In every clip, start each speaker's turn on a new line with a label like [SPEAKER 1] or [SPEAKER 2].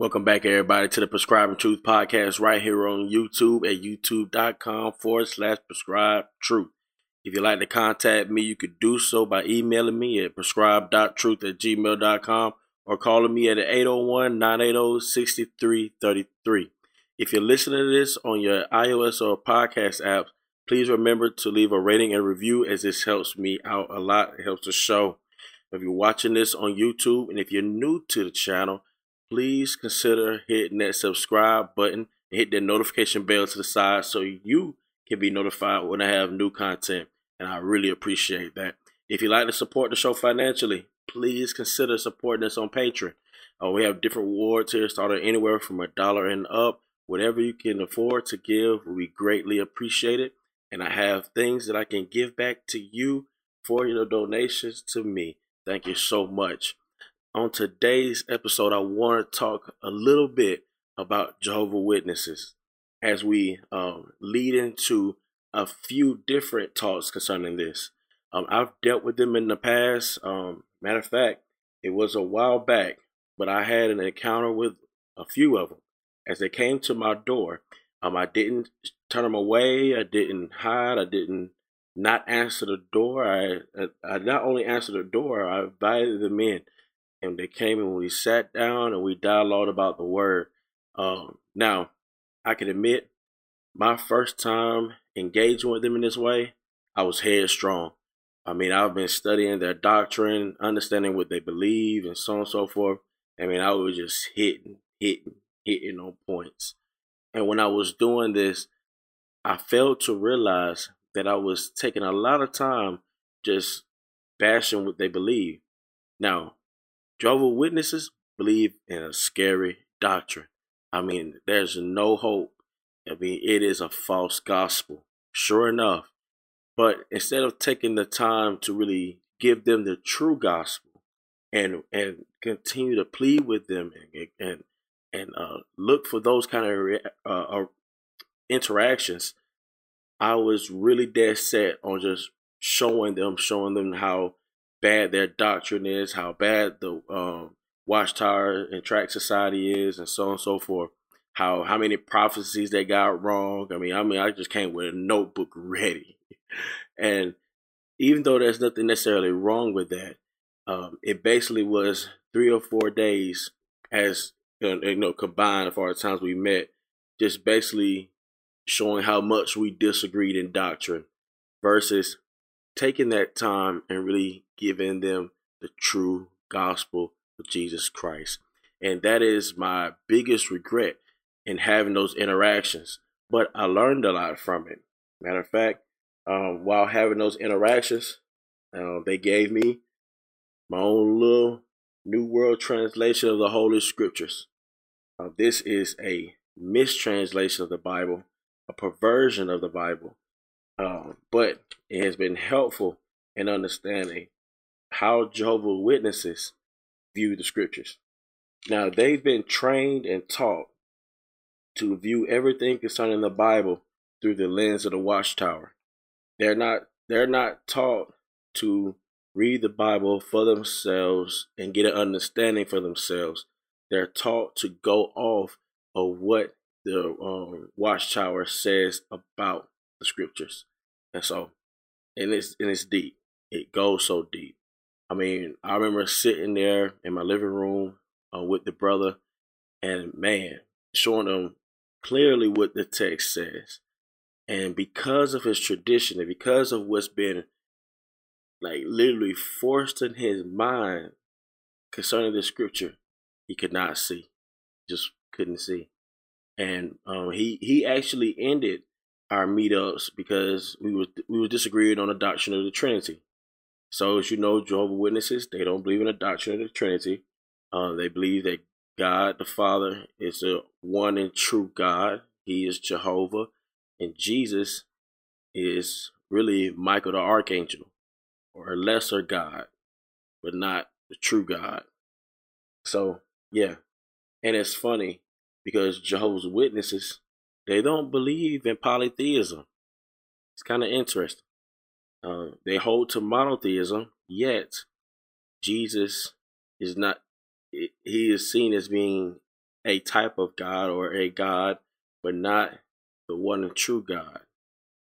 [SPEAKER 1] Welcome back, everybody, to the Prescribing Truth podcast right here on YouTube at youtube.com forward slash prescribe truth. If you'd like to contact me, you could do so by emailing me at prescribe.truth at gmail.com or calling me at 801 980 6333. If you're listening to this on your iOS or podcast apps, please remember to leave a rating and review as this helps me out a lot. It helps the show. If you're watching this on YouTube and if you're new to the channel, please consider hitting that subscribe button and hit that notification bell to the side so you can be notified when I have new content. And I really appreciate that. If you'd like to support the show financially, please consider supporting us on Patreon. Uh, we have different rewards here, starting anywhere from a dollar and up. Whatever you can afford to give, we greatly appreciate it. And I have things that I can give back to you for your donations to me. Thank you so much on today's episode, I want to talk a little bit about Jehovah Witnesses as we um, lead into a few different talks concerning this. Um, I've dealt with them in the past. Um, matter of fact, it was a while back, but I had an encounter with a few of them as they came to my door. Um, I didn't turn them away. I didn't hide. I didn't not answer the door. I, I, I not only answered the door, I invited them in and they came and we sat down and we dialogued about the word. Um, now, I can admit, my first time engaging with them in this way, I was headstrong. I mean, I've been studying their doctrine, understanding what they believe, and so on and so forth. I mean, I was just hitting, hitting, hitting on points. And when I was doing this, I failed to realize that I was taking a lot of time just bashing what they believe. Now, Jehovah Witnesses believe in a scary doctrine. I mean, there's no hope. I mean, it is a false gospel, sure enough. But instead of taking the time to really give them the true gospel and and continue to plead with them and and and uh, look for those kind of uh, uh, interactions, I was really dead set on just showing them, showing them how bad their doctrine is, how bad the um, Watchtower and Tract Society is, and so on and so forth. How how many prophecies they got wrong. I mean, I mean, I just came with a notebook ready, and even though there's nothing necessarily wrong with that, um, it basically was three or four days as you know combined for the times we met, just basically showing how much we disagreed in doctrine versus taking that time and really giving them the true gospel of Jesus Christ. And that is my biggest regret in having those interactions. But I learned a lot from it. Matter of fact, um, while having those interactions, uh, they gave me my own little New World Translation of the Holy Scriptures. Uh, this is a mistranslation of the Bible, a perversion of the Bible, um, but it has been helpful in understanding how Jehovah Witnesses view the scriptures. Now, they've been trained and taught to view everything concerning the Bible through the lens of the watchtower. They're not they're not taught to read the Bible for themselves and get an understanding for themselves. They're taught to go off of what the um, watchtower says about the scriptures. And so, and it's and it's deep. It goes so deep. I mean, I remember sitting there in my living room uh, with the brother, and man, showing him clearly what the text says. And because of his tradition and because of what's been like literally forced in his mind concerning the scripture, he could not see, just couldn't see. And um, he he actually ended our meetups because we were we were disagreeing on the doctrine of the Trinity. So as you know, Jehovah Witnesses they don't believe in the doctrine of the Trinity. Uh, they believe that God the Father is a one and true God. He is Jehovah, and Jesus is really Michael the Archangel, or a lesser God, but not the true God. So yeah, and it's funny because Jehovah's Witnesses they don't believe in polytheism. It's kind of interesting. Uh, they hold to monotheism, yet Jesus is not. He is seen as being a type of God or a God, but not the one and true God.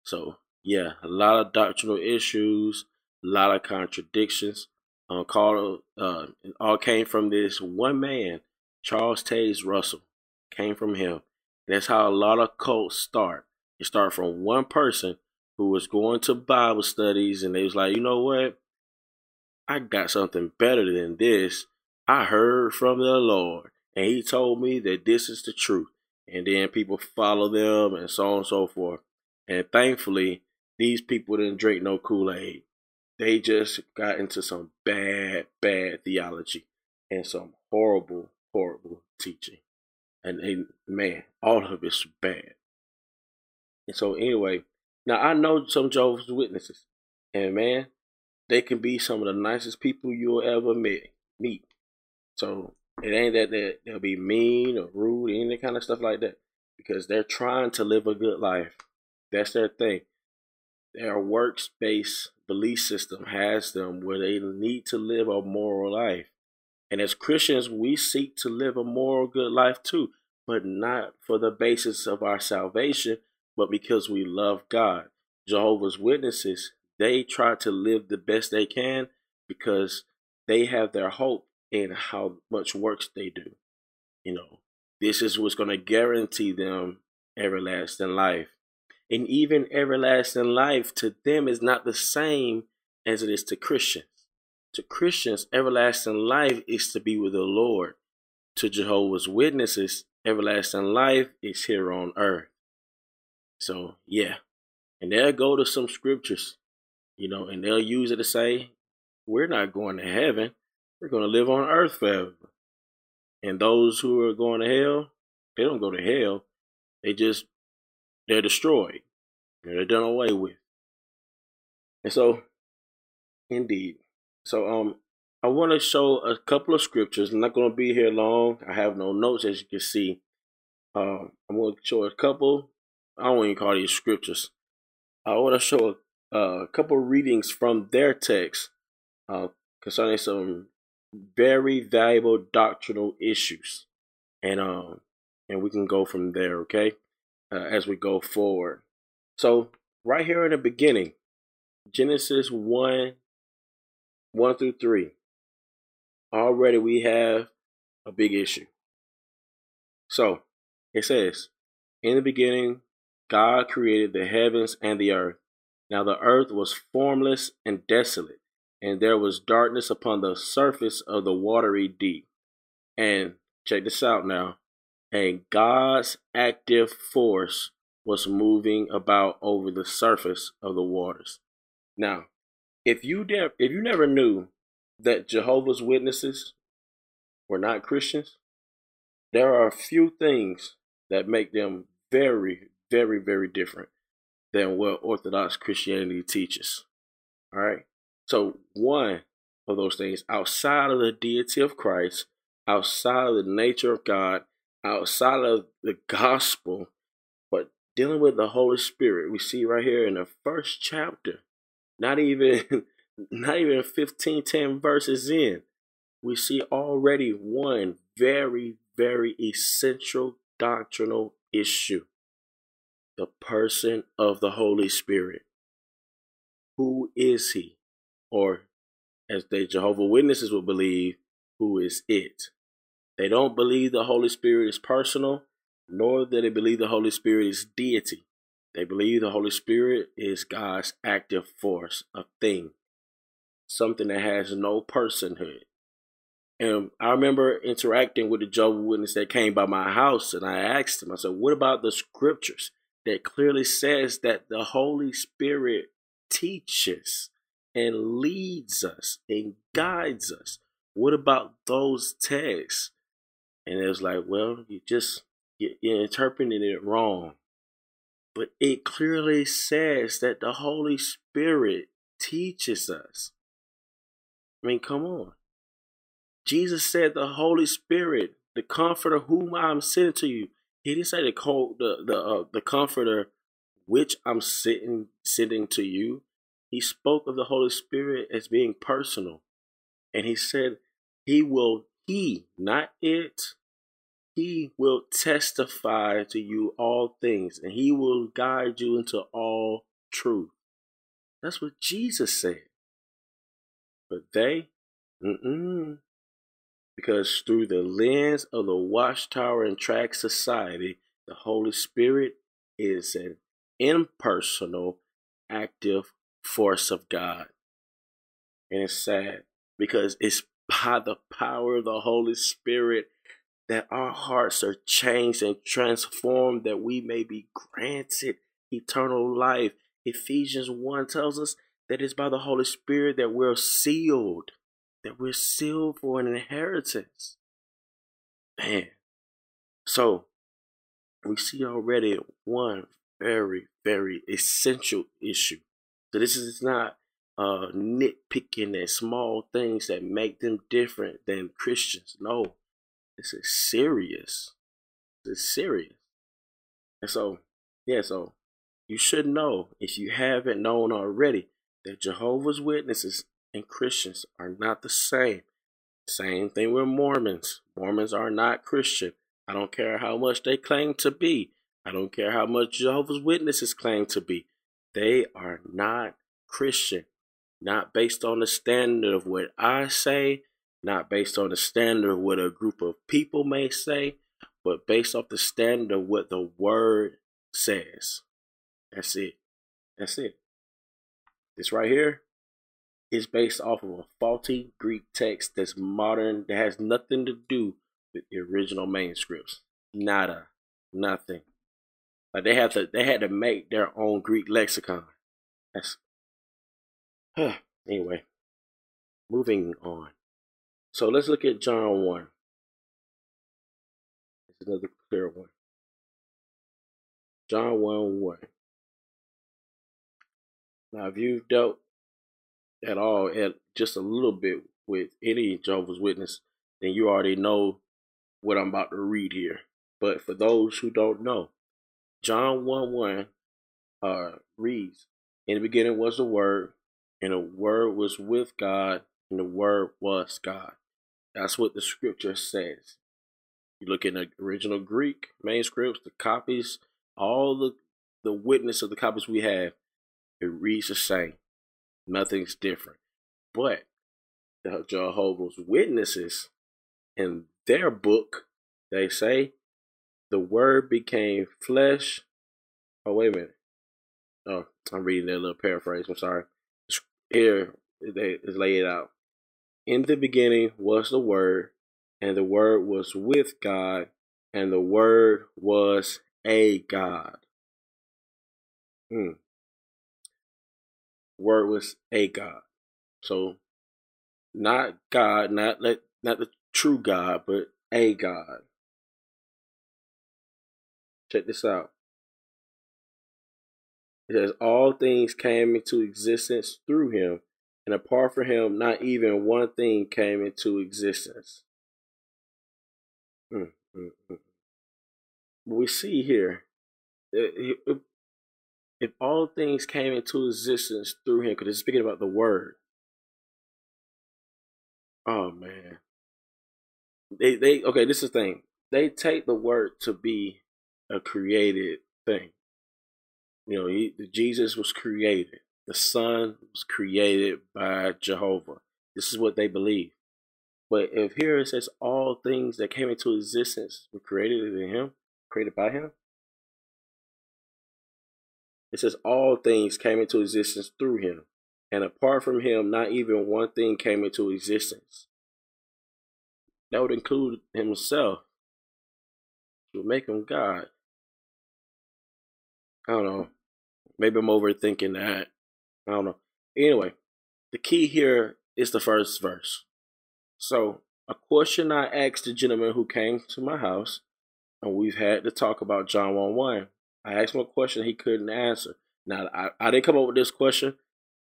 [SPEAKER 1] So yeah, a lot of doctrinal issues, a lot of contradictions. Uh, called, uh, it all came from this one man, Charles Taze Russell. Came from him. That's how a lot of cults start. It start from one person who was going to Bible studies and they was like, you know what? I got something better than this. I heard from the Lord and he told me that this is the truth. And then people follow them and so on and so forth. And thankfully, these people didn't drink no Kool Aid. They just got into some bad, bad theology and some horrible, horrible teaching. And, and man, all of it's bad. And so, anyway, now I know some Jehovah's Witnesses, and man, they can be some of the nicest people you'll ever meet. Meet. So it ain't that they, they'll be mean or rude, any kind of stuff like that, because they're trying to live a good life. That's their thing. Their works-based belief system has them where they need to live a moral life. And as Christians, we seek to live a moral good life too, but not for the basis of our salvation, but because we love God. Jehovah's Witnesses, they try to live the best they can because they have their hope in how much works they do. You know, this is what's going to guarantee them everlasting life. And even everlasting life to them is not the same as it is to Christians. To Christians, everlasting life is to be with the Lord. To Jehovah's Witnesses, everlasting life is here on earth. So, yeah. And they'll go to some scriptures, you know, and they'll use it to say, we're not going to heaven. We're going to live on earth forever. And those who are going to hell, they don't go to hell. They just, they're destroyed. They're done away with. And so, indeed. So, um, I want to show a couple of scriptures. I'm not going to be here long. I have no notes, as you can see. Um, I'm going to show a couple. I don't even call these scriptures. I want to show a, a couple readings from their text uh, concerning some very valuable doctrinal issues, and um, and we can go from there. Okay, uh, as we go forward. So right here in the beginning, Genesis one, one through three. Already we have a big issue. So it says, in the beginning, God created the heavens and the earth. Now the earth was formless and desolate and there was darkness upon the surface of the watery deep. And check this out now. And God's active force was moving about over the surface of the waters. Now, if you de- if you never knew that Jehovah's Witnesses were not Christians, there are a few things that make them very, very, very different than what Orthodox Christianity teaches. All right. So, one of those things outside of the deity of Christ, outside of the nature of God, outside of the gospel, but dealing with the Holy Spirit, we see right here in the first chapter, not even not even 15, 10 verses in, we see already one very, very essential doctrinal issue the person of the Holy Spirit. Who is he? or as the Jehovah Witnesses would believe, who is it. They don't believe the Holy Spirit is personal, nor do they believe the Holy Spirit is deity. They believe the Holy Spirit is God's active force, a thing, something that has no personhood. And I remember interacting with a Jehovah Witness that came by my house, and I asked him, I said, What about the scriptures that clearly says that the Holy Spirit teaches and leads us and guides us. What about those texts? And it was like, well, you just you're interpreting it wrong. But it clearly says that the Holy Spirit teaches us. I mean, come on. Jesus said the Holy Spirit, the Comforter, whom I'm sending to you. He didn't say the the the uh, the Comforter, which I'm sitting sending to you. He spoke of the Holy Spirit as being personal. And he said, He will, He, not it, he will testify to you all things, and he will guide you into all truth. That's what Jesus said. But they, mm-mm. Because through the lens of the Watchtower and Tract Society, the Holy Spirit is an impersonal, active force of God. And it's sad because it's by the power of the Holy Spirit that our hearts are changed and transformed that we may be granted eternal life. Ephesians 1 tells us that it's by the Holy Spirit that we're sealed, that we're sealed for an inheritance. Man. So we see already one very, very essential issue. So this is not uh, nitpicking at small things that make them different than Christians. No, this is serious. This is serious. And so, yeah, so you should know, if you haven't known already, that Jehovah's Witnesses and Christians are not the same. Same thing with Mormons. Mormons are not Christian. I don't care how much they claim to be. I don't care how much Jehovah's Witnesses claim to be. They are not Christian. Not based on the standard of what I say, not based on the standard of what a group of people may say, but based off the standard of what the word says. That's it. That's it. This right here is based off of a faulty Greek text that's modern, that has nothing to do with the original manuscripts. Nada. Nothing. Like they have to they had to make their own Greek lexicon. That's huh. anyway. Moving on. So let's look at John 1. It's another clear one. John 1 1. Now, if you've dealt at all, at just a little bit with any Jehovah's Witness, then you already know what I'm about to read here. But for those who don't know, John 1 1 uh, reads, In the beginning was the Word, and the Word was with God, and the Word was God. That's what the scripture says. You look in the original Greek manuscripts, the copies, all the the witness of the copies we have, it reads the same. Nothing's different. But the Jehovah's Witnesses in their book, they say the word became flesh. Oh, wait a minute. Oh, I'm reading their little paraphrase. I'm sorry. Here, they lay it out. In the beginning was the Word, and the Word was with God, and the Word was a God. Hmm. Word was a God. So, not God, not let, not the true God, but a God. Check this out. It says, All things came into existence through him, and apart from him, not even one thing came into existence. Mm, mm, mm. We see here, if, if all things came into existence through him, because it's speaking about the word. Oh man. They they okay, this is the thing. They take the word to be a created thing. You know, he, Jesus was created. The Son was created by Jehovah. This is what they believe. But if here it says all things that came into existence were created in Him, created by Him, it says all things came into existence through Him. And apart from Him, not even one thing came into existence. That would include Himself. It would make Him God. I don't know. Maybe I'm overthinking that. I don't know. Anyway, the key here is the first verse. So, a question I asked the gentleman who came to my house, and we've had to talk about John 1 1. I asked him a question he couldn't answer. Now, I, I didn't come up with this question.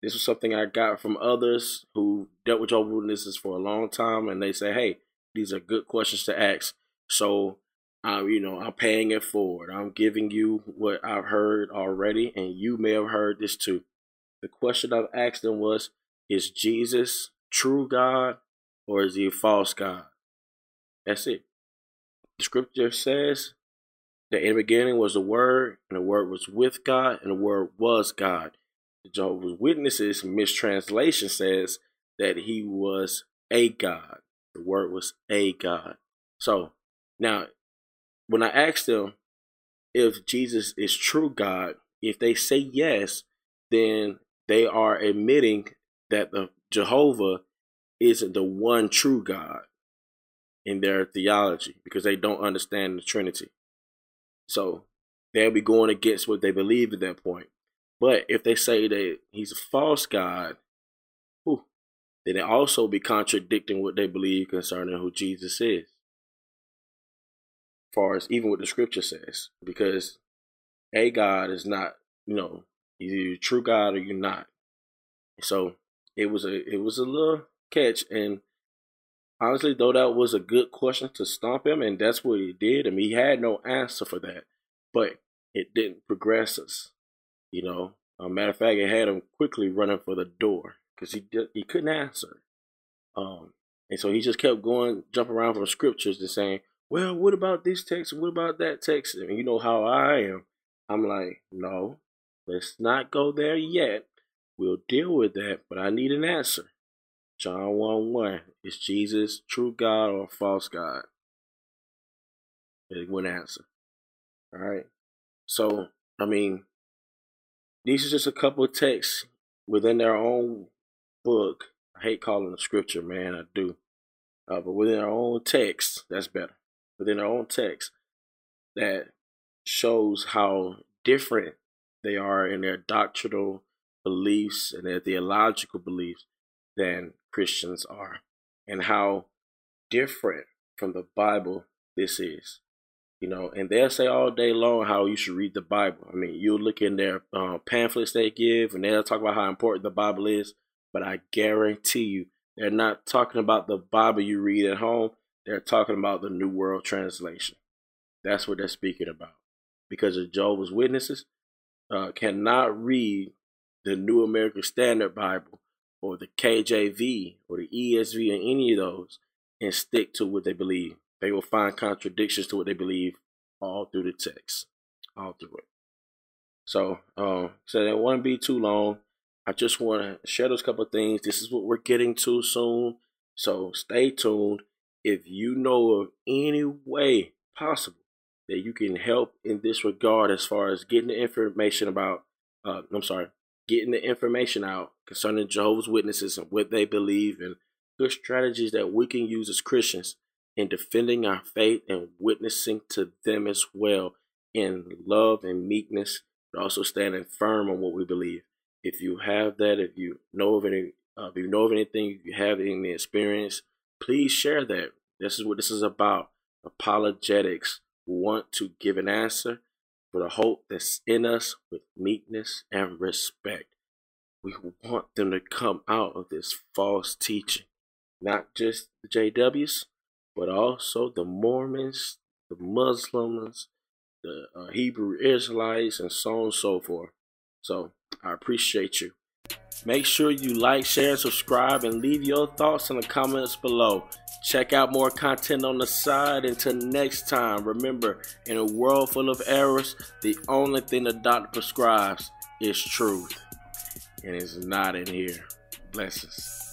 [SPEAKER 1] This was something I got from others who dealt with Jehovah's Witnesses for a long time, and they say, hey, these are good questions to ask. So, um, you know, I'm paying it forward. I'm giving you what I've heard already, and you may have heard this too. The question I've asked them was Is Jesus true God or is he a false God? That's it. the scripture says that in the beginning was the Word, and the Word was with God, and the Word was God. The Jehovah's Witnesses mistranslation says that he was a God. The Word was a God. So now, when I asked them if Jesus is true God, if they say yes, then they are admitting that the Jehovah isn't the one true God in their theology because they don't understand the Trinity. So they'll be going against what they believe at that point. But if they say that he's a false God, whew, then they also be contradicting what they believe concerning who Jesus is. As far as even what the scripture says, because a God is not, you know, you're true God or you're not. So it was a it was a little catch, and honestly, though that was a good question to stomp him, and that's what he did. I mean, he had no answer for that, but it didn't progress us. You know, a matter of fact, it had him quickly running for the door because he did, he couldn't answer. Um, and so he just kept going, jumping around from scriptures and saying, "Well, what about this text? What about that text?" And you know how I am. I'm like, no, let's not go there yet. We'll deal with that, but I need an answer. John 1 1. Is Jesus true God or false God? It would answer. All right. So, I mean, these are just a couple of texts within their own book. I hate calling the scripture, man. I do. Uh, but within their own text, that's better. Within their own text, that shows how different they are in their doctrinal beliefs and their theological beliefs than Christians are, and how different from the Bible this is. You know, and they'll say all day long how you should read the Bible. I mean, you'll look in their um, pamphlets they give, and they'll talk about how important the Bible is. But I guarantee you, they're not talking about the Bible you read at home. They're talking about the New World Translation. That's what they're speaking about. Because the Jehovah's Witnesses uh, cannot read the New American Standard Bible or the KJV or the ESV or any of those and stick to what they believe. They will find contradictions to what they believe all through the text, all through it. So, um, so that won't be too long. I just want to share those couple things. This is what we're getting to soon. So stay tuned. If you know of any way possible that you can help in this regard, as far as getting the information about, uh, I'm sorry, getting the information out concerning Jehovah's Witnesses and what they believe and good strategies that we can use as Christians in defending our faith and witnessing to them as well in love and meekness, but also standing firm on what we believe. If you have that, if you know of any, uh, if you know of anything, if you have any experience, please share that. This is what this is about. Apologetics. Want to give an answer for the hope that's in us with meekness and respect. We want them to come out of this false teaching, not just the JWs, but also the Mormons, the Muslims, the uh, Hebrew Israelites, and so on and so forth. So I appreciate you. Make sure you like, share, and subscribe, and leave your thoughts in the comments below. Check out more content on the side. Until next time, remember, in a world full of errors, the only thing the doctor prescribes is truth. And it's not in here. Blessings.